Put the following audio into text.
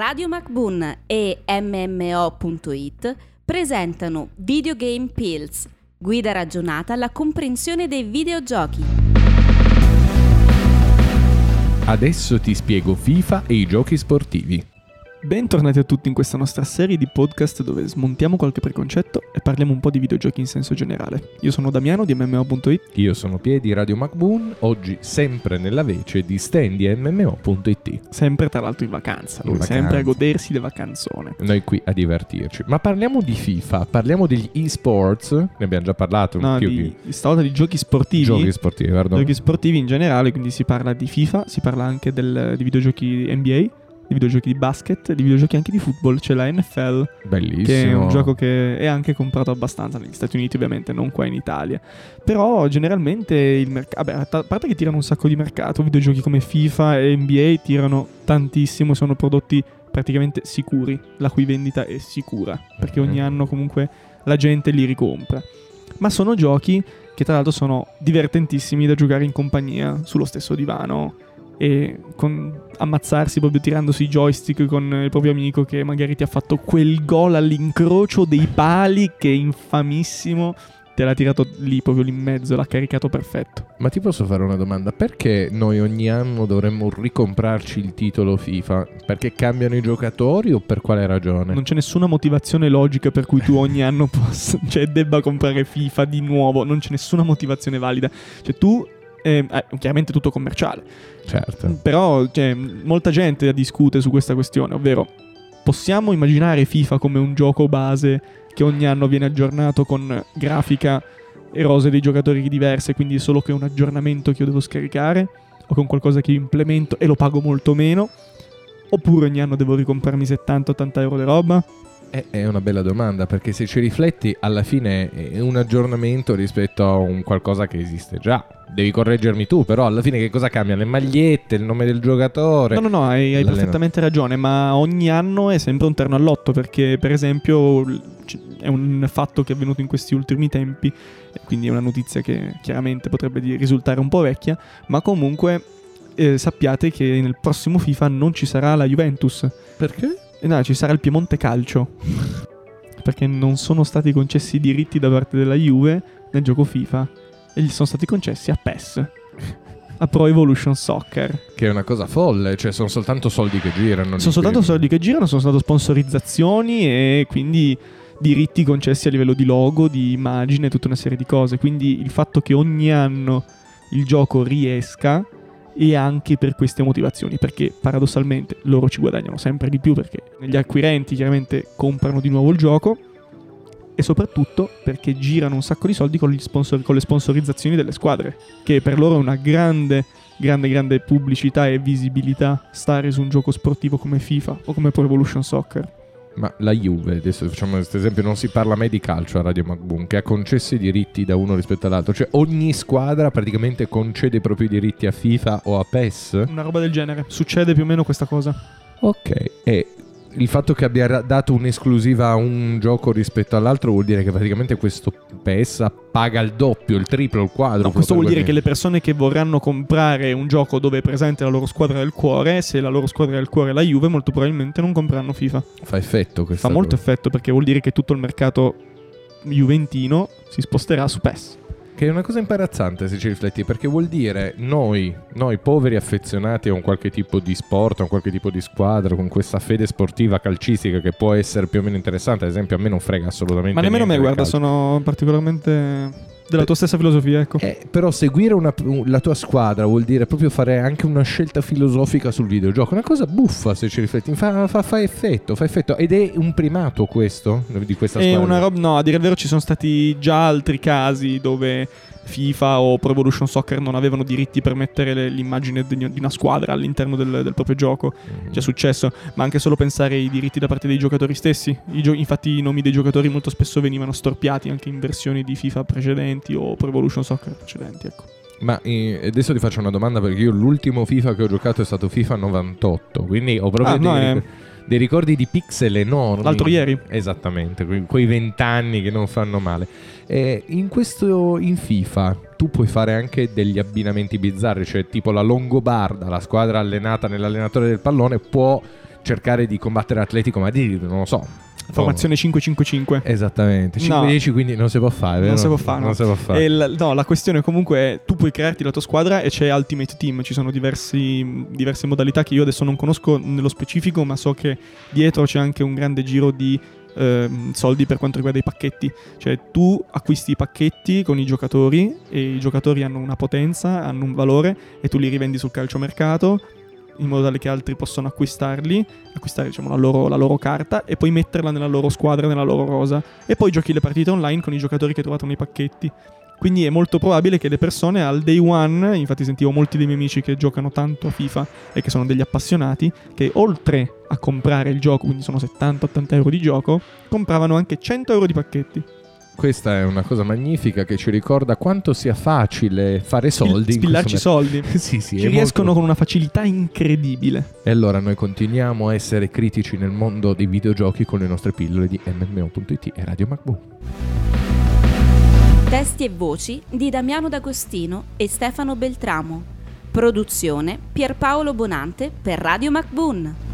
Radio MacBoon e MMO.it presentano Videogame Pills, guida ragionata alla comprensione dei videogiochi. Adesso ti spiego FIFA e i giochi sportivi. Bentornati a tutti in questa nostra serie di podcast dove smontiamo qualche preconcetto e parliamo un po' di videogiochi in senso generale. Io sono Damiano di MMO.it. Io sono Piedi di Radio MacBoon, oggi sempre nella vece di Stan di MMO.it. Sempre tra l'altro in vacanza, lui vacanza. sempre a godersi le vacanzone. Noi qui a divertirci. Ma parliamo di FIFA, parliamo degli esports, ne abbiamo già parlato No, più di, stavolta di giochi sportivi. giochi sportivi, pardon. Giochi sportivi in generale, quindi si parla di FIFA, si parla anche del- di videogiochi NBA, di videogiochi di basket, di videogiochi anche di football, c'è la NFL, Bellissimo. che è un gioco che è anche comprato abbastanza negli Stati Uniti, ovviamente, non qua in Italia. Però generalmente il mercato. A parte che tirano un sacco di mercato, videogiochi come FIFA e NBA tirano tantissimo, sono prodotti praticamente sicuri, la cui vendita è sicura, perché ogni anno comunque la gente li ricompra. Ma sono giochi che tra l'altro sono divertentissimi da giocare in compagnia sullo stesso divano e con ammazzarsi proprio tirandosi i joystick con il proprio amico che magari ti ha fatto quel gol all'incrocio dei pali che è infamissimo te l'ha tirato lì proprio lì in mezzo l'ha caricato perfetto Ma ti posso fare una domanda? Perché noi ogni anno dovremmo ricomprarci il titolo FIFA? Perché cambiano i giocatori o per quale ragione? non c'è nessuna motivazione logica per cui tu ogni anno possa cioè debba comprare FIFA di nuovo non c'è nessuna motivazione valida cioè tu eh, eh, chiaramente tutto commerciale Certo. Però cioè, molta gente discute su questa questione, ovvero possiamo immaginare FIFA come un gioco base che ogni anno viene aggiornato con grafica e rose dei giocatori diverse, quindi solo che è un aggiornamento che io devo scaricare o con qualcosa che io implemento e lo pago molto meno? Oppure ogni anno devo ricomprarmi 70-80 euro di roba? Eh, È una bella domanda perché se ci rifletti alla fine è un aggiornamento rispetto a un qualcosa che esiste già. Devi correggermi tu, però alla fine che cosa cambia? Le magliette, il nome del giocatore. No, no, no, hai, hai perfettamente ragione, ma ogni anno è sempre un terno all'otto perché, per esempio, è un fatto che è avvenuto in questi ultimi tempi, quindi è una notizia che chiaramente potrebbe risultare un po' vecchia, ma comunque eh, sappiate che nel prossimo FIFA non ci sarà la Juventus, Perché? Eh, no, ci sarà il Piemonte Calcio, perché non sono stati concessi i diritti da parte della Juve nel gioco FIFA e gli sono stati concessi a PES. A Pro Evolution Soccer. Che è una cosa folle, cioè sono soltanto soldi che girano. Sono soltanto soldi che girano, sono soltanto sponsorizzazioni e quindi diritti concessi a livello di logo, di immagine tutta una serie di cose. Quindi il fatto che ogni anno il gioco riesca è anche per queste motivazioni, perché paradossalmente loro ci guadagnano sempre di più perché gli acquirenti chiaramente comprano di nuovo il gioco e soprattutto perché girano un sacco di soldi con, sponsor- con le sponsorizzazioni delle squadre, che per loro è una grande grande grande pubblicità e visibilità stare su un gioco sportivo come FIFA o come Pro Evolution Soccer. Ma la Juve, adesso facciamo questo esempio, non si parla mai di calcio a Radio MacBoon, che ha concesso i diritti da uno rispetto all'altro. Cioè ogni squadra praticamente concede i propri diritti a FIFA o a PES. Una roba del genere. Succede più o meno questa cosa. Ok, e il fatto che abbia dato un'esclusiva a un gioco rispetto all'altro vuol dire che praticamente questo PES paga il doppio, il triplo, il quadruplo. No, questo vuol dire che le persone che vorranno comprare un gioco dove è presente la loro squadra del cuore, se la loro squadra del cuore è la Juve, molto probabilmente non compreranno FIFA. fa effetto questa Fa molto cosa. effetto perché vuol dire che tutto il mercato juventino si sposterà su PES. Che è una cosa imbarazzante se ci rifletti, perché vuol dire noi, noi poveri affezionati a un qualche tipo di sport, a un qualche tipo di squadra, con questa fede sportiva calcistica che può essere più o meno interessante, ad esempio a me non frega assolutamente Ma nemmeno me, guarda, calcio. sono particolarmente della tua stessa filosofia, ecco. Eh, però seguire una- un- la tua squadra vuol dire proprio fare anche una scelta filosofica sul videogioco. Una cosa buffa se ci rifletti, fa, fa- fa effetto, fa effetto. Ed è un primato questo di questa È squadra. una roba. No, a dire il vero, ci sono stati già altri casi dove FIFA o Pro Evolution Soccer non avevano diritti per mettere le- l'immagine di una squadra all'interno del, del proprio gioco. Mhm. Già è successo, ma anche solo pensare ai diritti da parte dei giocatori stessi. I gio- infatti, i nomi dei giocatori molto spesso venivano storpiati anche in versioni di FIFA precedenti o Pro Evolution Soccer precedenti. Ecco. Ma eh, adesso ti faccio una domanda perché io l'ultimo FIFA che ho giocato è stato FIFA 98, quindi ho proprio Ah, no, dei, è- ric- dei ricordi di pixel enormi. L'altro ieri. Esattamente, que- quei vent'anni che non fanno male. E in questo, in FIFA, tu puoi fare anche degli abbinamenti bizzarri, cioè tipo la Longobarda, la squadra allenata nell'allenatore del pallone, può cercare di combattere Atletico Madrid, non lo so. Formazione 5-5-5. Esattamente, No. 5-10 quindi non si può fare. Non si può fare, no. Non si può fare. Il- no, la questione comunque è tu puoi crearti la tua squadra e c'è Ultimate Team, ci sono diversi- diverse modalità che io adesso non conosco nello specifico, ma so che dietro c'è anche un grande giro di ehm, soldi per quanto riguarda i pacchetti. Cioè tu acquisti i pacchetti con i giocatori e i giocatori hanno una potenza, hanno un valore e tu li rivendi sul calciomercato in modo tale che altri possano acquistarli, acquistare diciamo, la, loro, la loro carta e poi metterla nella loro squadra, nella loro rosa. E poi giochi le partite online con i giocatori che hai trovato nei pacchetti. Quindi è molto probabile che le persone al day one, infatti sentivo molti dei miei amici che giocano tanto a FIFA e che sono degli appassionati, che oltre a comprare il gioco, quindi sono 70-80 euro di gioco, compravano anche 100 euro di pacchetti. Questa è una cosa magnifica che ci ricorda quanto sia facile fare soldi. in spillarci soldi. sì, sì, Ci riescono molto- con una facilità incredibile. E allora noi continuiamo a essere critici nel mondo dei videogiochi con le nostre pillole di MMO.it e Radio MacBook. Testi e voci di Damiano D'Agostino e Stefano Beltramo. Produzione Pierpaolo Bonante per Radio MacBoon.